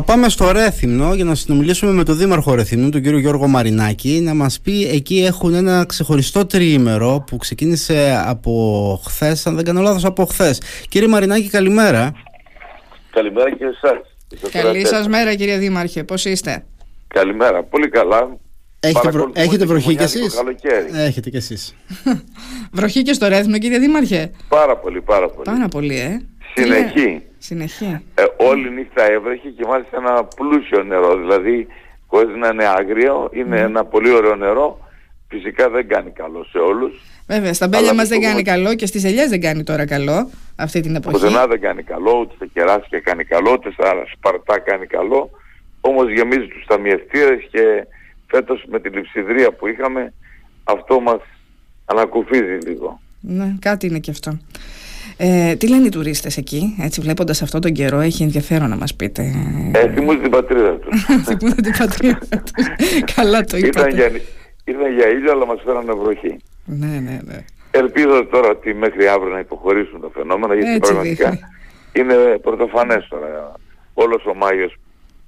Θα πάμε στο Ρέθυμνο για να συνομιλήσουμε με τον Δήμαρχο Ρέθυμνου, τον κύριο Γιώργο Μαρινάκη, να μας πει εκεί έχουν ένα ξεχωριστό τριήμερο που ξεκίνησε από χθες, αν δεν κάνω λάθος, από χθες. Κύριε Μαρινάκη, καλημέρα. Καλημέρα και εσάς. Καλή σας μέρα κύριε Δήμαρχε, πώς είστε; Καλημέρα, πολύ καλά. Έχετε, βρο... Έχετε βροχή κι εσείς; Έχετε κι εσείς. βροχή και στο Ρέθυμνο κύριε Δήμαρχε; Πάρα πολύ, πάρα πολύ. Πάρα πολύ, ε. Συνεχή. Συνεχή. Ε, όλη νύχτα έβρεχε και μάλιστα ένα πλούσιο νερό. Δηλαδή, χωρίς να είναι άγριο, είναι ένα πολύ ωραίο νερό. Φυσικά δεν κάνει καλό σε όλους. Βέβαια, στα μπέλια μας δεν κάνει καλό και στις ελιές δεν κάνει τώρα καλό αυτή την εποχή. Πουθενά δεν κάνει καλό, ούτε στα κεράσια κάνει καλό, ούτε στα σπαρτά κάνει καλό. Όμως γεμίζει τους ταμιευτήρες και φέτος με την λειψιδρία που είχαμε αυτό μας ανακουφίζει λίγο. Ναι, κάτι είναι και αυτό. Ε, τι λένε οι τουρίστες εκεί, έτσι βλέποντας αυτόν τον καιρό, έχει ενδιαφέρον να μας πείτε. Ε, θυμούνται την πατρίδα τους. θυμούνται την πατρίδα τους. Καλά το είπατε. Ήταν για, ήταν για ήλιο, αλλά μας φέρανε βροχή. Ναι, ναι, ναι. Ελπίζω τώρα ότι μέχρι αύριο να υποχωρήσουν τα φαινόμενα, γιατί έτσι πραγματικά δείχνει. είναι πρωτοφανές τώρα. Όλος ο Μάιος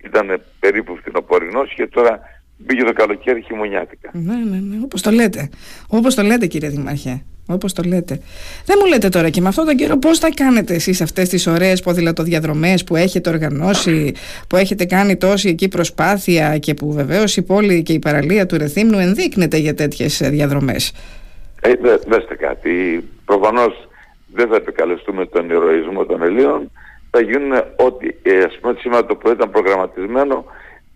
ήταν περίπου φθινοπορεινός και τώρα μπήκε το καλοκαίρι χειμωνιάτικα. Ναι, ναι, ναι, όπως το λέτε. Όπως το λέτε κύριε Δημάρχε όπως το λέτε. Δεν μου λέτε τώρα και με αυτόν τον καιρό πώς θα κάνετε εσείς αυτές τις ωραίες ποδηλατοδιαδρομές που έχετε οργανώσει, που έχετε κάνει τόση εκεί προσπάθεια και που βεβαίως η πόλη και η παραλία του Ρεθύμνου ενδείκνεται για τέτοιες διαδρομές. Ε, δε, δέστε κάτι, προφανώς δεν θα επικαλεστούμε τον ηρωισμό των Ελλήνων, θα γίνουν ό,τι, ε, ας πούμε σήμερα το πρωί ήταν προγραμματισμένο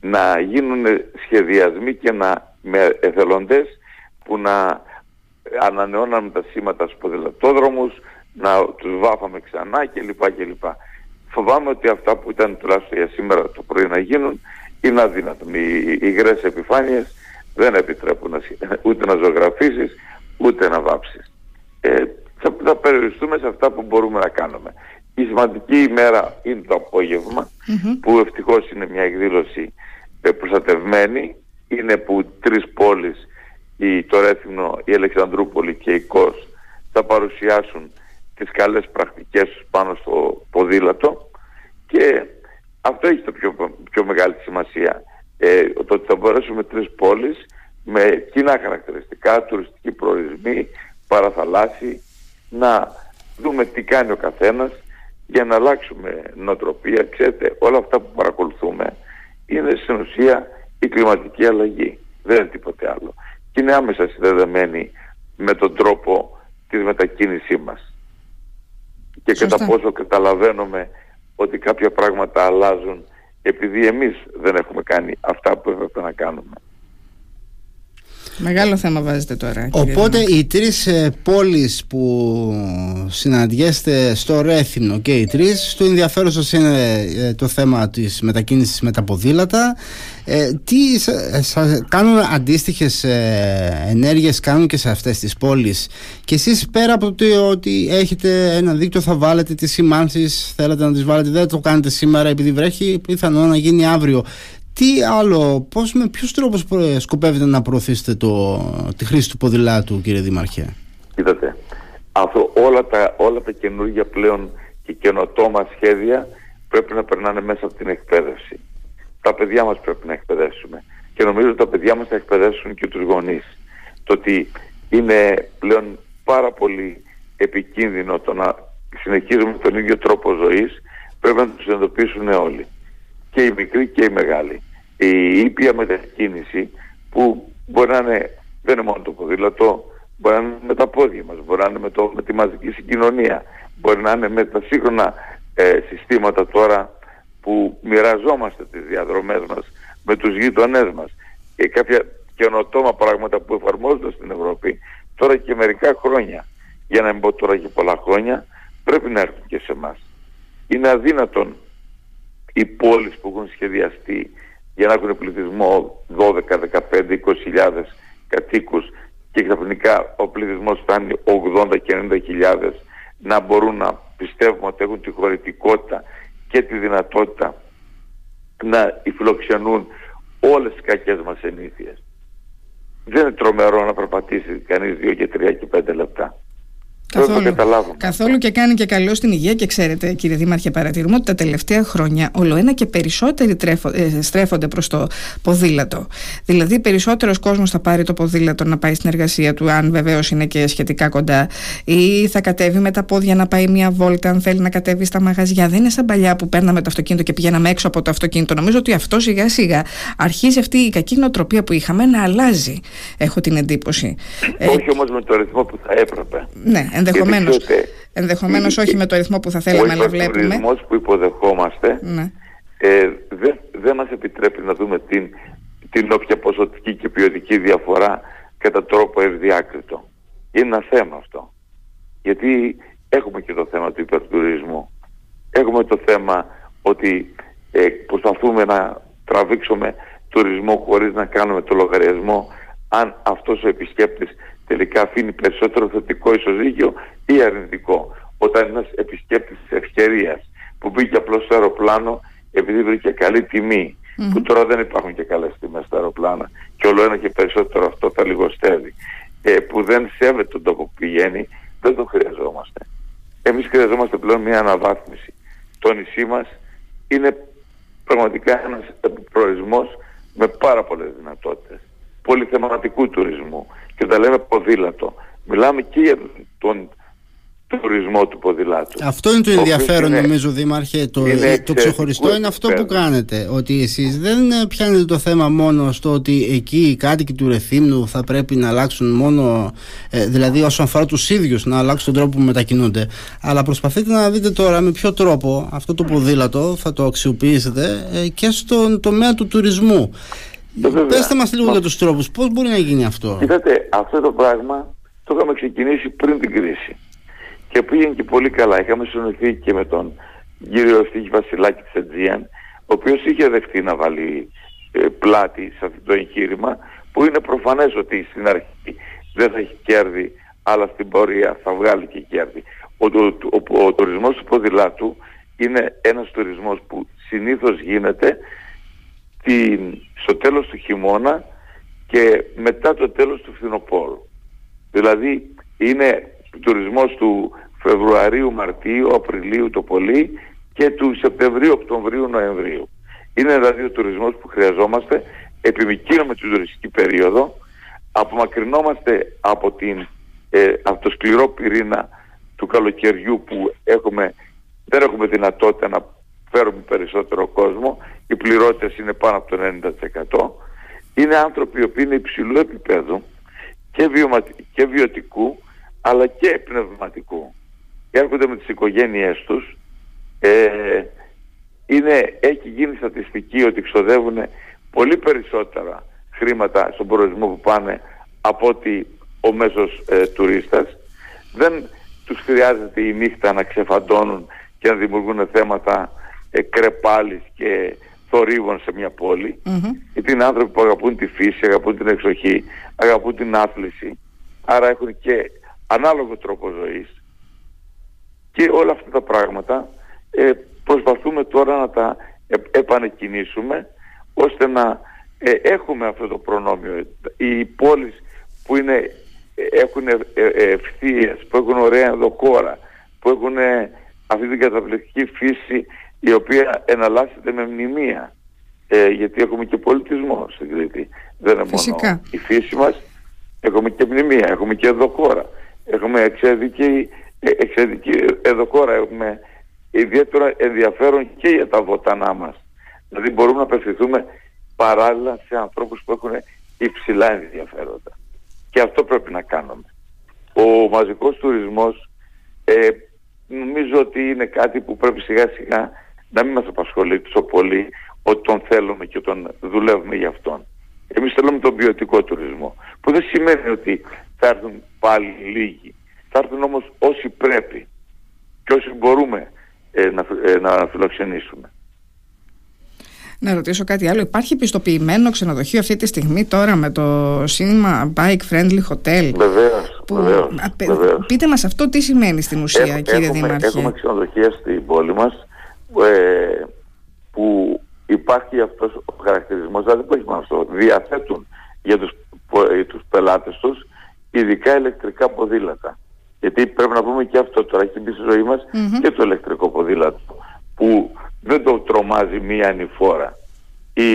να γίνουν σχεδιασμοί και να με εθελοντές που να ανανεώναμε τα σήματα στους ποδηλατόδρομους, να τους βάφαμε ξανά κλπ. κλπ. Φοβάμαι ότι αυτά που ήταν τουλάχιστον για σήμερα το πρωί να γίνουν είναι αδύνατο. Οι υγρές επιφάνειες δεν επιτρέπουν να, ούτε να ζωγραφίσεις ούτε να βάψεις. Ε, θα, θα περιοριστούμε σε αυτά που μπορούμε να κάνουμε. Η σημαντική ημέρα είναι το απογευμα που ευτυχώς είναι μια εκδήλωση ε, προστατευμένη. Είναι που τρεις πόλεις η, το Ρέθυμνο, η Αλεξανδρούπολη και η ΚΟΣ θα παρουσιάσουν τις καλές πρακτικές πάνω στο ποδήλατο και αυτό έχει το πιο, πιο μεγάλη σημασία. Ε, το ότι θα μπορέσουμε τρεις πόλεις με κοινά χαρακτηριστικά, τουριστικοί προορισμοί, παραθαλάσσι, να δούμε τι κάνει ο καθένας για να αλλάξουμε νοοτροπία. Ξέρετε, όλα αυτά που παρακολουθούμε είναι στην ουσία η κλιματική αλλαγή. Δεν είναι τίποτε άλλο και είναι άμεσα συνδεδεμένη με τον τρόπο της μετακίνησής μας. Και κατά πόσο καταλαβαίνουμε ότι κάποια πράγματα αλλάζουν επειδή εμείς δεν έχουμε κάνει αυτά που έπρεπε να κάνουμε. Μεγάλο θέμα βάζετε τώρα. Οπότε οι τρεις ε, πόλεις που συναντιέστε στο Ρέθυμνο και οι τρεις, το ενδιαφέρον σας είναι ε, το θέμα της μετακίνησης με τα ποδήλατα. Ε, τι σα, κάνουν αντίστοιχες ε, ενέργειες κάνουν και σε αυτές τις πόλεις; Και εσείς πέρα από το ότι έχετε ένα δίκτυο θα βάλετε τις σημάνσεις θέλετε να τις βάλετε δεν το κάνετε σήμερα επειδή βρέχει πιθανό να γίνει αύριο τι άλλο, πώς, με ποιους τρόπους σκοπεύετε να προωθήσετε το, τη χρήση του ποδηλάτου κύριε Δήμαρχε. Κοίτατε, αυτό, όλα, τα, όλα τα καινούργια πλέον και καινοτόμα σχέδια πρέπει να περνάνε μέσα από την εκπαίδευση. Τα παιδιά μας πρέπει να εκπαιδεύσουμε. Και νομίζω ότι τα παιδιά μας θα εκπαιδεύσουν και τους γονείς. Το ότι είναι πλέον πάρα πολύ επικίνδυνο το να συνεχίζουμε τον ίδιο τρόπο ζωής πρέπει να τους εντοπίσουν όλοι και οι μικροί και οι μεγάλοι. Η ήπια μετακίνηση που μπορεί να είναι, δεν είναι μόνο το ποδήλατο, μπορεί να είναι με τα πόδια μας, μπορεί να είναι με, το, με τη μαζική συγκοινωνία, μπορεί να είναι με τα σύγχρονα ε, συστήματα τώρα που μοιραζόμαστε τις διαδρομές μας με τους γείτονές μας και κάποια καινοτόμα πράγματα που εφαρμόζονται στην Ευρώπη τώρα και μερικά χρόνια, για να μην πω τώρα και πολλά χρόνια, πρέπει να έρθουν και σε εμάς. Είναι αδύνατον οι πόλεις που έχουν σχεδιαστεί για να έχουν πληθυσμό 12, 15, 20.000 κατοίκους και ξαφνικά ο πληθυσμός φτάνει 80 και 90.000 να μπορούν να πιστεύουμε ότι έχουν τη χωρητικότητα και τη δυνατότητα να φιλοξενούν όλες τις κακές μας ενήθειες. Δεν είναι τρομερό να περπατήσει κανείς 2 και 3 και 5 λεπτά. Καθόλου, καθόλου και κάνει και καλό στην υγεία και ξέρετε κύριε Δήμαρχε παρατηρούμε ότι τα τελευταία χρόνια όλο ένα και περισσότεροι τρέφω, ε, στρέφονται προς το ποδήλατο. Δηλαδή περισσότερος κόσμος θα πάρει το ποδήλατο να πάει στην εργασία του αν βεβαίως είναι και σχετικά κοντά ή θα κατέβει με τα πόδια να πάει μια βόλτα αν θέλει να κατέβει στα μαγαζιά. Δεν είναι σαν παλιά που παίρναμε το αυτοκίνητο και πηγαίναμε έξω από το αυτοκίνητο. Νομίζω ότι αυτό σιγά σιγά αρχίζει αυτή η κακή νοοτροπία που είχαμε να αλλάζει. Έχω την εντύπωση. Όχι ε, όμως με το ρυθμό που θα έπρεπε. Ναι, ενδεχομένως. Ενδεχομένως όχι με το ρυθμό που θα θέλαμε, αλλά βλέπουμε. Ο ρυθμό που υποδεχόμαστε ναι. ε, δεν δε μας επιτρέπει να δούμε την, την όποια ποσοτική και ποιοτική διαφορά κατά τρόπο ευδιάκριτο. Είναι ένα θέμα αυτό. Γιατί έχουμε και το θέμα του υπερτουρισμού. Έχουμε το θέμα ότι ε, προσπαθούμε να τραβήξουμε τουρισμό χωρίς να κάνουμε το λογαριασμό αν αυτός ο επισκέπτης τελικά αφήνει περισσότερο θετικό ισοζύγιο ή αρνητικό. Όταν ένας επισκέπτης της ευκαιρίας που μπήκε απλώς στο αεροπλάνο επειδή βρήκε καλή τιμή, που τώρα δεν υπάρχουν και καλές τιμές στα αεροπλάνα και όλο ένα και περισσότερο αυτό θα λιγοστεύει, ε, που δεν σέβεται τον τόπο που πηγαίνει, δεν τον χρειαζόμαστε. Εμείς χρειαζόμαστε πλέον μια αναβάθμιση. Το νησί μας είναι πραγματικά ένας προορισμός με πάρα πολλές δυνατότητες πολυθεματικού τουρισμού. Και όταν λέμε ποδήλατο, μιλάμε και για τον τουρισμό του ποδηλάτου. Αυτό είναι το ενδιαφέρον νομίζω Δήμαρχε το, το ξεχωριστό είναι αυτό που κάνετε ότι εσείς δεν πιάνετε το θέμα μόνο στο ότι εκεί οι κάτοικοι του Ρεθύμνου θα πρέπει να αλλάξουν μόνο ε, δηλαδή όσον αφορά τους ίδιους να αλλάξουν τον τρόπο που μετακινούνται. Αλλά προσπαθείτε να δείτε τώρα με ποιο τρόπο αυτό το ποδήλατο θα το αξιοποιήσετε ε, και στον τομέα του τουρισμού. ε, Πετε μας λίγο για τους τρόπους, πώς μπορεί να γίνει αυτό; Κοιτάτε, αυτό το πράγμα το είχαμε ξεκινήσει πριν την κρίση και πήγαινε και πολύ καλά. Είχαμε συνοηθεί και με τον κύριο Στίχη Βασιλάκη της Αιτζίαν, ο οποίος είχε δεχτεί να βάλει ε, πλάτη σε αυτό το εγχείρημα, που είναι προφανές ότι στην αρχή δεν θα έχει κέρδη, αλλά στην πορεία θα βγάλει και κέρδη. Ο, ο, ο, ο τουρισμός του ποδηλάτου είναι ένας τουρισμός που συνήθως γίνεται την, στο τέλος του χειμώνα και μετά το τέλος του φθινοπόρου. Δηλαδή είναι τουρισμός του Φεβρουαρίου, Μαρτίου, Απριλίου το πολύ και του Σεπτεμβρίου, Οκτωβρίου, Νοεμβρίου. Είναι δηλαδή ο τουρισμός που χρειαζόμαστε, επιμηκύνουμε την τουριστική περίοδο, απομακρυνόμαστε από, την, ε, από το σκληρό πυρήνα του καλοκαιριού που έχουμε, δεν έχουμε δυνατότητα να φέρουμε περισσότερο κόσμο, οι πληρώτες είναι πάνω από το 90%. Είναι άνθρωποι οι οποίοι είναι υψηλού επίπεδου και, και βιωτικού αλλά και πνευματικού. Έρχονται με τις οικογένειές τους. Ε, είναι, έχει γίνει στατιστική ότι ξοδεύουν πολύ περισσότερα χρήματα στον προορισμό που πάνε από ότι ο μέσος ε, τουρίστας. Δεν τους χρειάζεται η νύχτα να ξεφαντώνουν και να δημιουργούν θέματα ε, κρεπάλης και θορύβων σε μια πόλη. Γιατί είναι άνθρωποι που αγαπούν τη φύση, αγαπούν την εξοχή, αγαπούν την άθληση. Άρα έχουν και ανάλογο τρόπο ζωής. Και όλα αυτά τα πράγματα ε, προσπαθούμε τώρα να τα ε, επανεκκινήσουμε ώστε να ε, έχουμε αυτό το προνόμιο. Οι πόλεις που είναι, ε, έχουν ευθείες, που έχουν ωραία ενδοκόρα, που έχουν αυτή την καταπληκτική φύση η οποία εναλλάσσεται με μνημεία. Ε, γιατί έχουμε και πολιτισμό στην Κρήτη. Δεν είναι μόνο η φύση μας, έχουμε και μνημεία, έχουμε και εδωκόρα. Έχουμε εξαιρετική, ε, εξαιρετική εδωκόρα, έχουμε ιδιαίτερο ενδιαφέρον και για τα βοτανά μας. Δηλαδή μπορούμε να απευθυνθούμε παράλληλα σε ανθρώπους που έχουν υψηλά ενδιαφέροντα. Και αυτό πρέπει να κάνουμε. Ο μαζικός τουρισμός ε, νομίζω ότι είναι κάτι που πρέπει σιγά σιγά να μην μας απασχολεί τόσο πολύ ότι τον θέλουμε και τον δουλεύουμε για αυτόν. Εμείς θέλουμε τον ποιοτικό τουρισμό, που δεν σημαίνει ότι θα έρθουν πάλι λίγοι. Θα έρθουν όμως όσοι πρέπει και όσοι μπορούμε ε, να, ε, να φιλοξενήσουμε. Να ρωτήσω κάτι άλλο. Υπάρχει πιστοποιημένο ξενοδοχείο αυτή τη στιγμή τώρα με το σύνημα Bike Friendly Hotel. Βεβαίως, που... βεβαίως, Πείτε μας αυτό τι σημαίνει στην ουσία κύριε έχουμε, Δήμαρχε. Έχουμε ξενοδοχεία στην πόλη μας ε, που υπάρχει αυτός ο χαρακτηρισμός, δηλαδή που έχει μόνο αυτό, διαθέτουν για τους, ε, τους πελάτες τους ειδικά ηλεκτρικά ποδήλατα. Γιατί πρέπει να πούμε και αυτό τώρα, έχει μπει στη ζωή μας και το ηλεκτρικό ποδήλατο που δεν το τρομάζει μία ανηφόρα ή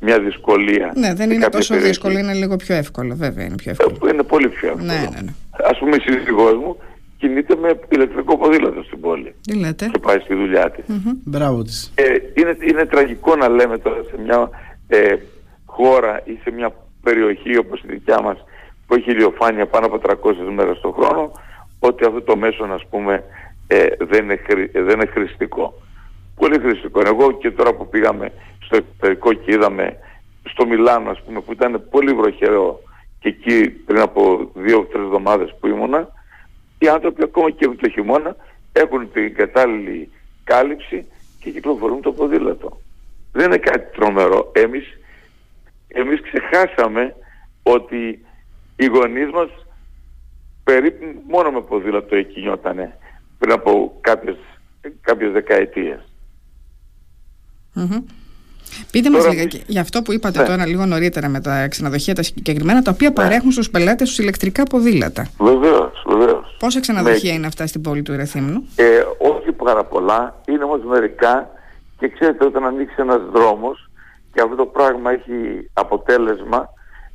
μια δυσκολία. Ναι, δεν είναι τόσο περιοχή. δύσκολο, είναι λίγο πιο εύκολο, βέβαια είναι πιο εύκολο. Ε, είναι πολύ πιο εύκολο. Ναι, ναι, ναι. Ας πούμε η σύζυγός μου κινείται με ηλεκτρικό ποδήλατο στην πόλη. Τι λέτε; Και πάει στη δουλειά της. Mm-hmm. Μπράβο της. Ε, είναι, είναι τραγικό να λέμε τώρα σε μια ε, χώρα ή σε μια περιοχή όπως η δικιά μας που έχει ηλιοφάνεια πάνω από 300 μέρες το χρόνο ότι αυτό το μέσο ας πούμε ε, δεν, είναι δεν είναι χρηστικό. Πολύ χρηστικό. Εγώ και τώρα που πήγαμε στο εξωτερικό και είδαμε στο Μιλάνο ας πούμε που ήταν πολύ βροχερό και εκεί πριν από δύο-τρεις εβδομάδες που ήμουνα οι άνθρωποι ακόμα και το χειμώνα έχουν την κατάλληλη κάλυψη και κυκλοφορούν το ποδήλατο. Δεν είναι κάτι τρομερό. Εμείς, εμείς ξεχάσαμε ότι οι γονείς μας περίπου μόνο με ποδήλατο εκκινιότανε πριν από κάποιες, κάποιες δεκαετίες. Πείτε μας λίγα για αυτό που είπατε ναι. τώρα λίγο νωρίτερα με τα ξενοδοχεία τα συγκεκριμένα τα οποία ναι. παρέχουν στους πελάτες τους ηλεκτρικά ποδήλατα. Βεβαίως, βεβαίως. Πόσα ξενοδοχεία είναι αυτά στην πόλη του Ερεθύμνου; Ε, όχι πάρα πολλά, είναι όμως μερικά και ξέρετε όταν ανοίξει ένας δρόμος και αυτό το πράγμα έχει αποτέλεσμα,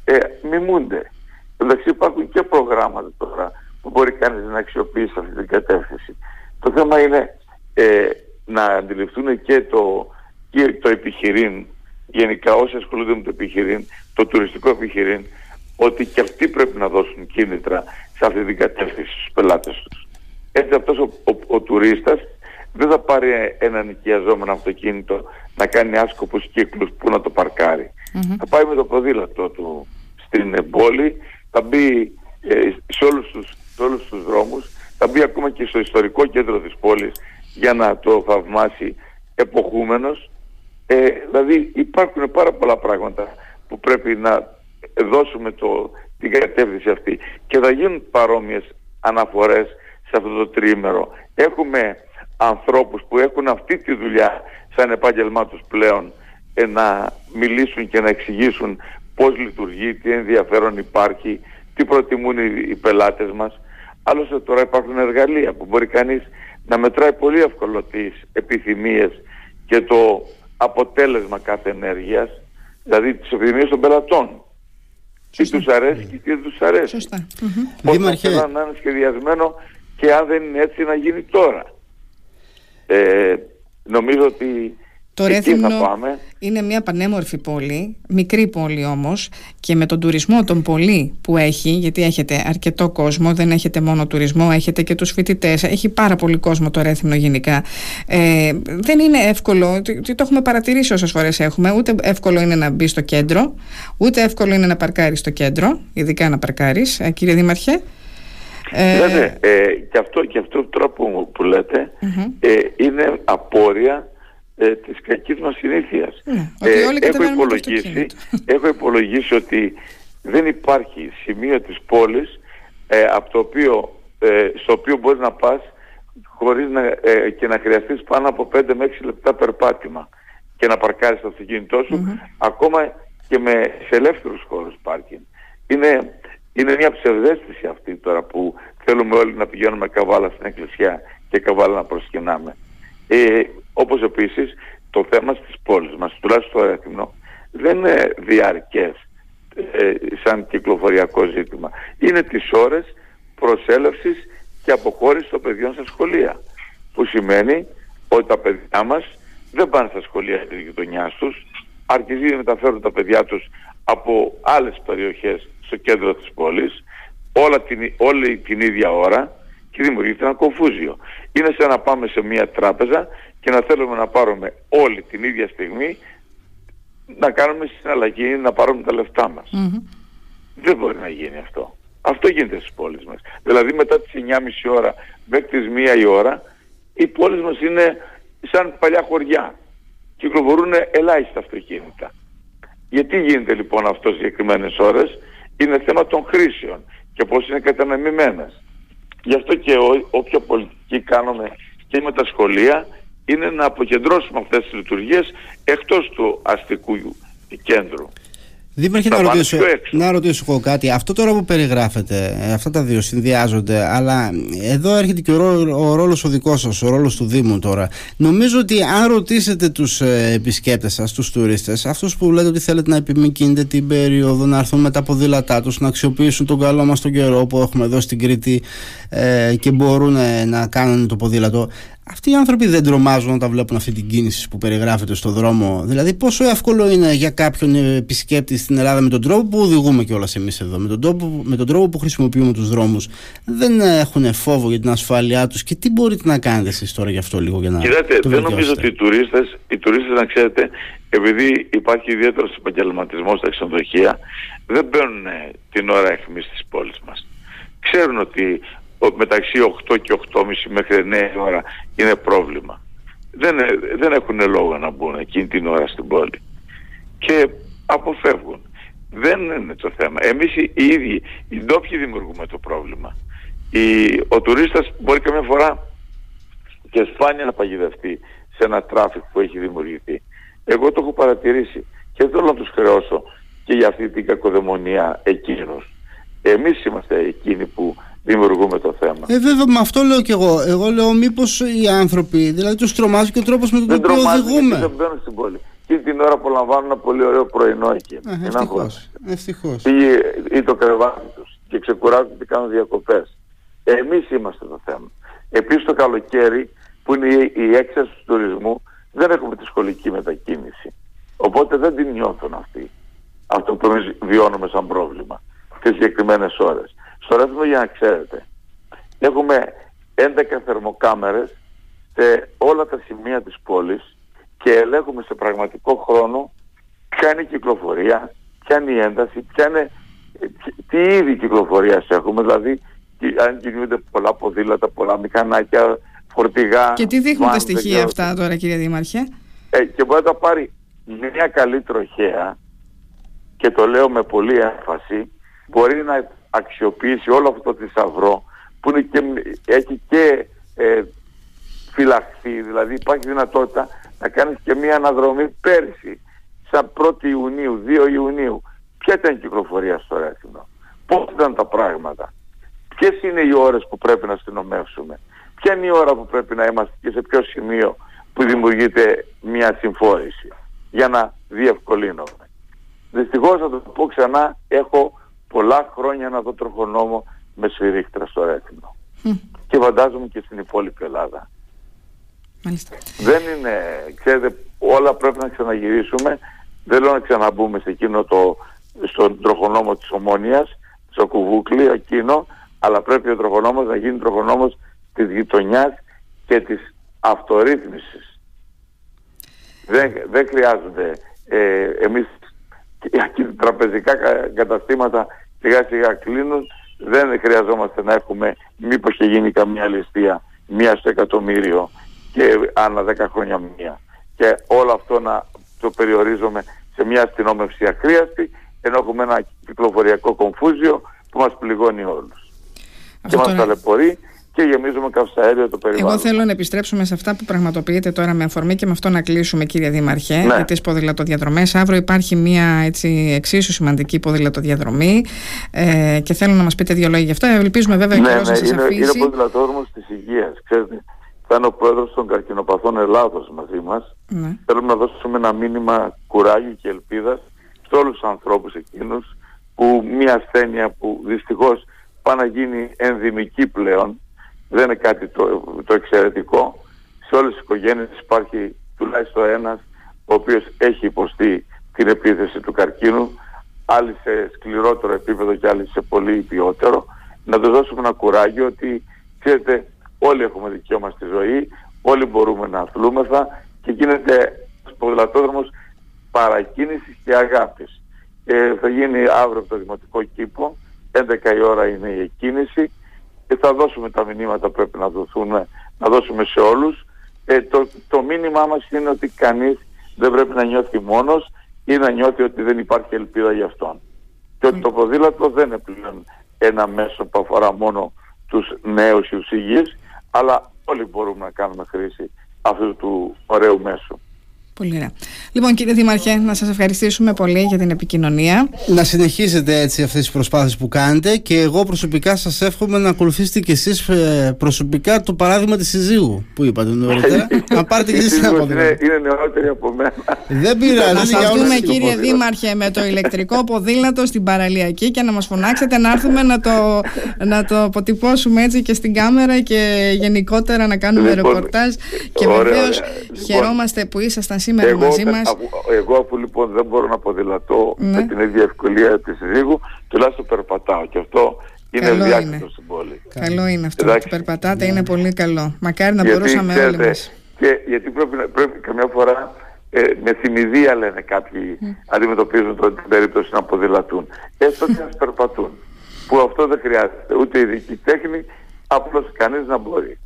ε, μιμούνται. Εντάξει υπάρχουν και προγράμματα τώρα που μπορεί κανείς να αξιοποιήσει αυτή την κατεύθυνση. Το θέμα είναι ε, να αντιληφθούν και το, και το επιχειρήν, γενικά όσοι ασχολούνται με το επιχειρήν, το τουριστικό επιχειρήν, ότι και αυτοί πρέπει να δώσουν κίνητρα σε αυτή την κατεύθυνση στους πελάτες τους. Έτσι αυτός ο, ο, ο, τουρίστας δεν θα πάρει έναν οικιαζόμενο αυτοκίνητο να κάνει άσκοπους κύκλους που να το παρκαρει Θα πάει με το ποδήλατο του στην πόλη, θα μπει ε, σε, όλους τους, σε όλους τους δρόμους, θα μπει ακόμα και στο ιστορικό κέντρο της πόλης για να το θαυμάσει εποχούμενος. Ε, δηλαδή υπάρχουν πάρα πολλά πράγματα που πρέπει να δώσουμε το, την κατεύθυνση αυτή και θα γίνουν παρόμοιες αναφορές σε αυτό το τρίμερο. Έχουμε ανθρώπους που έχουν αυτή τη δουλειά σαν επάγγελμά τους πλέον ε, να μιλήσουν και να εξηγήσουν πώς λειτουργεί, τι ενδιαφέρον υπάρχει, τι προτιμούν οι, οι πελάτες μας. Άλλωστε τώρα υπάρχουν εργαλεία που μπορεί κανείς να μετράει πολύ εύκολα τις επιθυμίες και το αποτέλεσμα κάθε ενέργειας, δηλαδή τις επιθυμίες των πελατών. Τι τους αρέσει και τι δεν τους αρέσει. Σωστά. Πώς να είναι σχεδιασμένο και αν δεν είναι έτσι να γίνει τώρα. Ε, νομίζω ότι το Ρέθυμνο είναι μια πανέμορφη πόλη, μικρή πόλη όμως και με τον τουρισμό τον πολύ που έχει, γιατί έχετε αρκετό κόσμο, δεν έχετε μόνο τουρισμό, έχετε και τους φοιτητές, έχει πάρα πολύ κόσμο το Ρέθυμνο γενικά. Ε, δεν είναι εύκολο, το, το έχουμε παρατηρήσει όσες φορές έχουμε, ούτε εύκολο είναι να μπεις στο κέντρο, ούτε εύκολο είναι να παρκάρεις στο κέντρο, ειδικά να παρκάρεις, ε, κύριε Δήμαρχε. Ε... Ναι, ε, και, αυτό, και αυτό τώρα που, που λέτε ε, είναι απόρρια ε, της κακής μας συνήθειας. Ναι, ε, έχω, υπολογίσει, έχω υπολογίσει ότι δεν υπάρχει σημείο της πόλης ε, από το οποίο, ε, στο οποίο μπορείς να πας χωρίς να, ε, και να χρειαστείς πάνω από 5 με 6 λεπτά περπάτημα και να παρκάρεις το αυτοκίνητό σου ακόμα και με, σε ελεύθερους χώρους πάρκινγκ. Είναι, είναι μια ψευδέστηση αυτή τώρα που θέλουμε όλοι να πηγαίνουμε καβάλα στην εκκλησιά και καβάλα να προσκυνάμε. Ε, όπως επίσης το θέμα στις πόλεις μας, τουλάχιστον το έθιμο, δεν είναι διαρκές ε, σαν κυκλοφοριακό ζήτημα. Είναι τις ώρες προσέλευσης και αποχώρησης των παιδιών στα σχολεία. Που σημαίνει ότι τα παιδιά μας δεν πάνε στα σχολεία της γειτονιάς τους, αρκετοί μεταφέρουν τα παιδιά τους από άλλες περιοχές στο κέντρο της πόλης, όλα την, όλη την ίδια ώρα και δημιουργείται ένα κομφούζιο. Είναι σαν να πάμε σε μια τράπεζα και να θέλουμε να πάρουμε όλη την ίδια στιγμή να κάνουμε συναλλαγή, να πάρουμε τα λεφτά μας. Δεν μπορεί να γίνει αυτό. Αυτό γίνεται στις πόλεις μας. Δηλαδή μετά τις 9.30 ώρα μέχρι τις 1 η ώρα οι πόλεις μας είναι σαν παλιά χωριά. Κυκλοφορούν ελάχιστα αυτοκίνητα. Γιατί γίνεται λοιπόν αυτό στις συγκεκριμένες ώρες; Είναι θέμα των χρήσεων και πώς είναι κατανεμημένες. Γι' αυτό και ό, όποια πολιτική κάνουμε και με τα σχολεία είναι να αποκεντρώσουμε αυτές τις λειτουργίες εκτός του αστικού κέντρου. Δήμαρχε, να, ρωτήσω, να ρωτήσω εγώ κάτι. Αυτό τώρα που περιγράφετε, ε, αυτά τα δύο συνδυάζονται, αλλά εδώ έρχεται και ο, ο ρόλος ο δικός σας, ο ρόλος του Δήμου τώρα. Νομίζω ότι αν ρωτήσετε τους ε, επισκέπτες σας, τους τουρίστες, αυτούς που λέτε ότι θέλετε να επιμηκύνετε την περίοδο, να έρθουν με τα ποδήλατά τους, να αξιοποιήσουν τον καλό μας τον καιρό που έχουμε εδώ στην Κρήτη ε, και μπορούν να κάνουν το ποδήλατο, αυτοί οι άνθρωποι δεν τρομάζουν όταν βλέπουν αυτή την κίνηση που περιγράφεται στο δρόμο. Δηλαδή, πόσο εύκολο είναι για κάποιον επισκέπτη στην Ελλάδα με τον τρόπο που οδηγούμε κιόλας εμείς εδώ, με τον, τρόπο, με τον τρόπο που χρησιμοποιούμε τους δρόμους, δεν έχουν φόβο για την ασφάλειά τους. Και τι μπορείτε να κάνετε εσείς τώρα γι' αυτό λίγο για να. Κοιτάξτε, δεν νομίζω ότι οι τουρίστε, οι τουρίστες, να ξέρετε, επειδή υπάρχει ιδιαίτερος επαγγελματισμός στα ξενοδοχεία, δεν μπαίνουν την ώρα αιχμής της πόλης μας. Ξέρουν ότι μεταξύ 8 και 8.30 μέχρι 9 ώρα είναι πρόβλημα. Δεν, δεν έχουν λόγο να μπουν εκείνη την ώρα στην πόλη. Και αποφεύγουν. Δεν είναι το θέμα. Εμείς οι ίδιοι, οι ντόπιοι δημιουργούμε το πρόβλημα. Η, ο τουρίστας μπορεί καμιά φορά και σπάνια να παγιδευτεί σε ένα traffic που έχει δημιουργηθεί. Εγώ το έχω παρατηρήσει και δεν θέλω να τους χρεώσω και για αυτή την κακοδαιμονία εκείνους. Εμείς είμαστε εκείνοι που δημιουργούμε το θέμα. Ε, βέβαια, με αυτό λέω κι εγώ. Εγώ λέω μήπως οι άνθρωποι, δηλαδή τους τρομάζει και ο τρόπος με τον οποίο οδηγούμε. Δεν μπαίνουν στην πόλη. Και την ώρα απολαμβάνουν ένα πολύ ωραίο πρωινό εκεί. Ευτυχώς. Ή το κρεβάτι τους και ξεκουράζουν και κάνουν διακοπές. Εμείς είμαστε το θέμα. Επίσης το καλοκαίρι, που είναι η έξαρση του τουρισμού, δεν έχουμε τη σχολική μετακίνηση. Οπότε δεν την νιώθουν αυτοί. Αυτό που εμείς βιώνουμε σαν πρόβλημα. Τι συγκεκριμένες ώρες. Στο ρεύμα για να ξέρετε, έχουμε 11 θερμοκάμερες σε όλα τα σημεία της πόλης και ελέγχουμε σε πραγματικό χρόνο ποια είναι η κυκλοφορία, ποια είναι η ένταση, ποια είναι, τι είδη κυκλοφορίας έχουμε, δηλαδή αν κινούνται πολλά ποδήλατα, πολλά μηχανάκια, φορτηγά. Και τι δείχνουν τα στοιχεία αυτά τώρα κύριε Δήμαρχε; Ε, και μπορεί να πάρει μια καλή τροχέα και το λέω με πολύ έμφαση, μπορεί να αξιοποιήσει όλο αυτό το θησαυρό που είναι και, έχει και ε, φυλαχθεί, δηλαδή υπάρχει δυνατότητα να κάνεις και μια αναδρομή πέρσι, σαν 1η Ιουνίου, 2 Ιουνίου. Ποια ήταν η κυκλοφορία στο Ρέθινο, πώς ήταν τα πράγματα, ποιες είναι οι ώρες που πρέπει να αστυνομεύσουμε, ποια είναι η ώρα που πρέπει να είμαστε και σε ποιο σημείο που δημιουργείται μια συμφόρηση; Για να διευκολύνουμε. Δυστυχώς θα το πω ξανά, έχω πολλά χρόνια να δω τροχονόμο με σφυρίχτρα στο Ρέθινο. Και φαντάζομαι και στην υπόλοιπη Ελλάδα. Μάλιστα. Δεν είναι, ξέρετε, όλα πρέπει να ξαναγυρίσουμε. Δεν λέω να ξαναμπούμε σε εκείνο το, στον τροχονόμο της Ομόνιας, στο κουβούκλι εκείνο, αλλά πρέπει ο τροχονόμος να γίνει τροχονόμος της γειτονιάς και της αυτορύθμισης. Δεν, δεν χρειάζονται ε, εμείς και τραπεζικά καταστήματα σιγά σιγά κλείνουν. Δεν χρειαζόμαστε να έχουμε μήπως και γίνει καμία ληστεία μία στο εκατομμύριο και ανά δέκα χρόνια μία. Και όλο αυτό να το περιορίζουμε σε μια αστυνόμευση αχρίαστη ενώ έχουμε ένα κυκλοφοριακό κομφούζιο που μας πληγώνει όλους. και μας ταλαιπωρεί και γεμίζουμε καυσαέριο το περιβάλλον. Εγώ θέλω να επιστρέψουμε σε αυτά που πραγματοποιείται τώρα με αφορμή και με αυτό να κλείσουμε, κύριε Δήμαρχε, ναι. για τις ποδηλατοδιαδρομές. Αύριο υπάρχει μια έτσι, εξίσου σημαντική ποδηλατοδιαδρομή ε, και θέλω να μας πείτε δύο λόγια γι' αυτό. Ελπίζουμε βέβαια ναι, και ναι, σας είναι, αφήσει. Είναι ο ποδηλατόδρομος της υγείας. Ξέρετε, θα είναι ο πρόεδρος των καρκινοπαθών Ελλάδος μαζί μας. Ναι. Θέλουμε να δώσουμε ένα μήνυμα κουράγιου και ελπίδας σε όλους τους ανθρώπους εκείνους που μια ασθένεια που δυστυχώς πάει να γίνει ενδυμική πλέον δεν είναι κάτι το, το εξαιρετικό. Σε όλες τις οικογένειες υπάρχει τουλάχιστον ένας ο οποίος έχει υποστεί την επίθεση του καρκίνου, άλλοι σε σκληρότερο επίπεδο και άλλοι σε πολύ ποιότερο. Να τους δώσουμε ένα κουράγιο ότι ξέρετε όλοι έχουμε δικαίωμα στη ζωή, όλοι μπορούμε να αθλούμεθα και γίνεται ένας ποδηλατόδρομος παρακίνησης και αγάπης. Ε, θα γίνει αύριο από το Δημοτικό Κήπο, 11 η ώρα είναι η εκκίνηση και θα δώσουμε τα μηνύματα που πρέπει να δοθούν, να δώσουμε σε όλους. Ε, το, το μήνυμά μας είναι ότι κανείς δεν πρέπει να νιώθει μόνος ή να νιώθει ότι δεν υπάρχει ελπίδα για αυτόν. Και ότι το ποδήλατο δεν είναι πλέον ένα μέσο που αφορά μόνο τους νέους και τους υγιείς, αλλά όλοι μπορούμε να κάνουμε χρήση αυτού του ωραίου μέσου. Πολύ ωραία. Λοιπόν, κύριε Δήμαρχε, να σας ευχαριστήσουμε πολύ για την επικοινωνία. Να συνεχίζετε έτσι αυτές τις προσπάθειες που κάνετε και εγώ προσωπικά σας εύχομαι να ακολουθήσετε κι εσείς ε, προσωπικά το παράδειγμα της συζύγου που είπατε νωρίτερα. να πάρετε κι εσείς ένα ποδήλατο. Είναι, είναι νεότερη από μένα. Δεν πειράζει. Να σα δούμε, κύριε Δήμαρχε, με το ηλεκτρικό ποδήλατο στην παραλιακή και να μας φωνάξετε να έρθουμε να το, να το αποτυπώσουμε έτσι και στην κάμερα και γενικότερα να κάνουμε λοιπόν, ρεπορτάζ. Και βεβαίως λοιπόν, χαιρόμαστε που ήσασταν σήμερα εγώ, μαζί μας. εγώ αφού λοιπόν δεν μπορώ να ποδηλατώ ναι. με την ίδια ευκολία της Ζήγου, τουλάχιστον περπατάω και αυτό είναι διάκριτο στην πόλη. Καλό είναι αυτό Εντάξει. που περπατάτε, είναι πολύ καλό. Μακάρι να γιατί, μπορούσαμε ξέρετε, όλοι μας. Και, γιατί πρέπει, πρέπει καμιά φορά ε, με θυμηδία λένε κάποιοι mm. αντιμετωπίζουν την περίπτωση να ποδηλατούν. Έστω και να περπατούν. Που αυτό δεν χρειάζεται ούτε ειδική τέχνη, απλώς κανείς να μπορεί.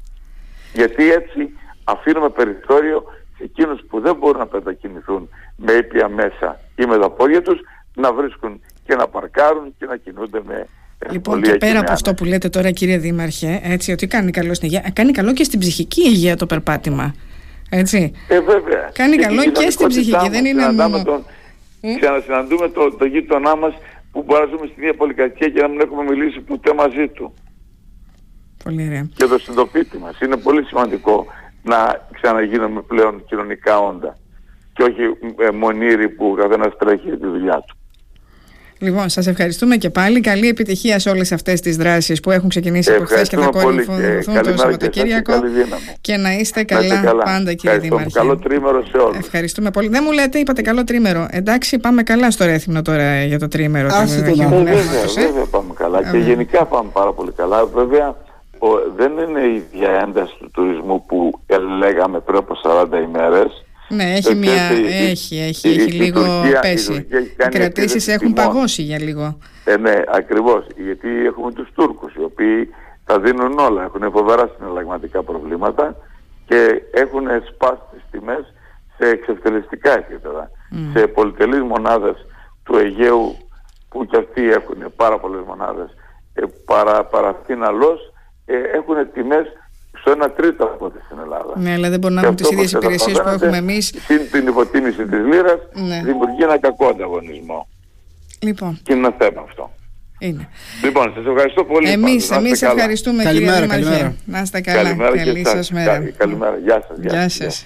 Γιατί έτσι αφήνουμε περιθώριο σε εκείνους που δεν μπορούν να μετακινηθούν με ήπια μέσα ή με τα πόδια τους να βρίσκουν και να παρκάρουν και να κινούνται με Λοιπόν, και πέρα από αυτό που λέτε τώρα, κύριε Δήμαρχε, έτσι, ότι κάνει καλό στην υγεία, κάνει καλό και στην ψυχική υγεία το περπάτημα. Έτσι. Ε, βέβαια. Κάνει καλό και, στην ψυχική, δεν είναι μόνο. Τον, ε; Ξανασυναντούμε το, το γείτονά μας που μπορούμε στην ίδια πολυκατοικία και να μην έχουμε μιλήσει ποτέ μαζί του. Πολύ ωραία. Και το συντοπίτη μας. Είναι πολύ σημαντικό να ξαναγίνουμε πλέον κοινωνικά όντα και όχι ε, μονήρι που ο καθένας τρέχει τη δουλειά του. Λοιπόν, σας ευχαριστούμε και πάλι. Καλή επιτυχία σε όλες αυτές τις δράσεις που έχουν ξεκινήσει από χθες και θα κορυφωθούν το Σαββατοκύριακο. Και, να είστε καλά, καλά. πάντα, κύριε Δήμαρχε. Καλό τρίμερο σε όλους. Ευχαριστούμε πολύ. Δεν μου λέτε, είπατε καλό τρίμερο. Εντάξει, πάμε καλά στο Ρέθινο τώρα για το τρίμερο. Άσε το να βέβαια, βέβαια πάμε καλά. Και γενικά πάμε πάρα πολύ καλά. Βέβαια, δεν είναι η ίδια ένταση του τουρισμού που λέγαμε πριν από 40 ημέρες. Ναι, έχει, μια, έχει, έχει, έχει λίγο Τουρκία, πέσει. Οι κρατήσεις έχουν παγώσει για λίγο. Ε, ναι, ακριβώς. Γιατί έχουμε τους Τούρκους, οι οποίοι τα δίνουν όλα. Έχουν φοβερά συναλλαγματικά προβλήματα και έχουν σπάσει τις τιμές σε εξευτελιστικά επίπεδα. Mm. Σε πολυτελείς μονάδες του Αιγαίου που κι αυτοί έχουν πάρα πολλές μονάδες ε, παρα, παραθύναλος ε, έχουν τιμές στο 1 τρίτο από ό,τι στην Ελλάδα. Ναι, αλλά δεν μπορούμε να έχουμε τις ίδιες υπηρεσίες που έχουμε εμείς. Συν την υποτίμηση της λίρα, ναι. δημιουργεί ένα κακό ανταγωνισμό. Λοιπόν. Και είναι ένα θέμα αυτό. Είναι. Λοιπόν, σας ευχαριστώ πολύ. Εμείς εμείς ευχαριστούμε, κύριε Δήμαρχε. Να είστε καλά. Καλημέρα Καλή σας μέρα. Καλημέρα. Γεια σας. Γεια σας.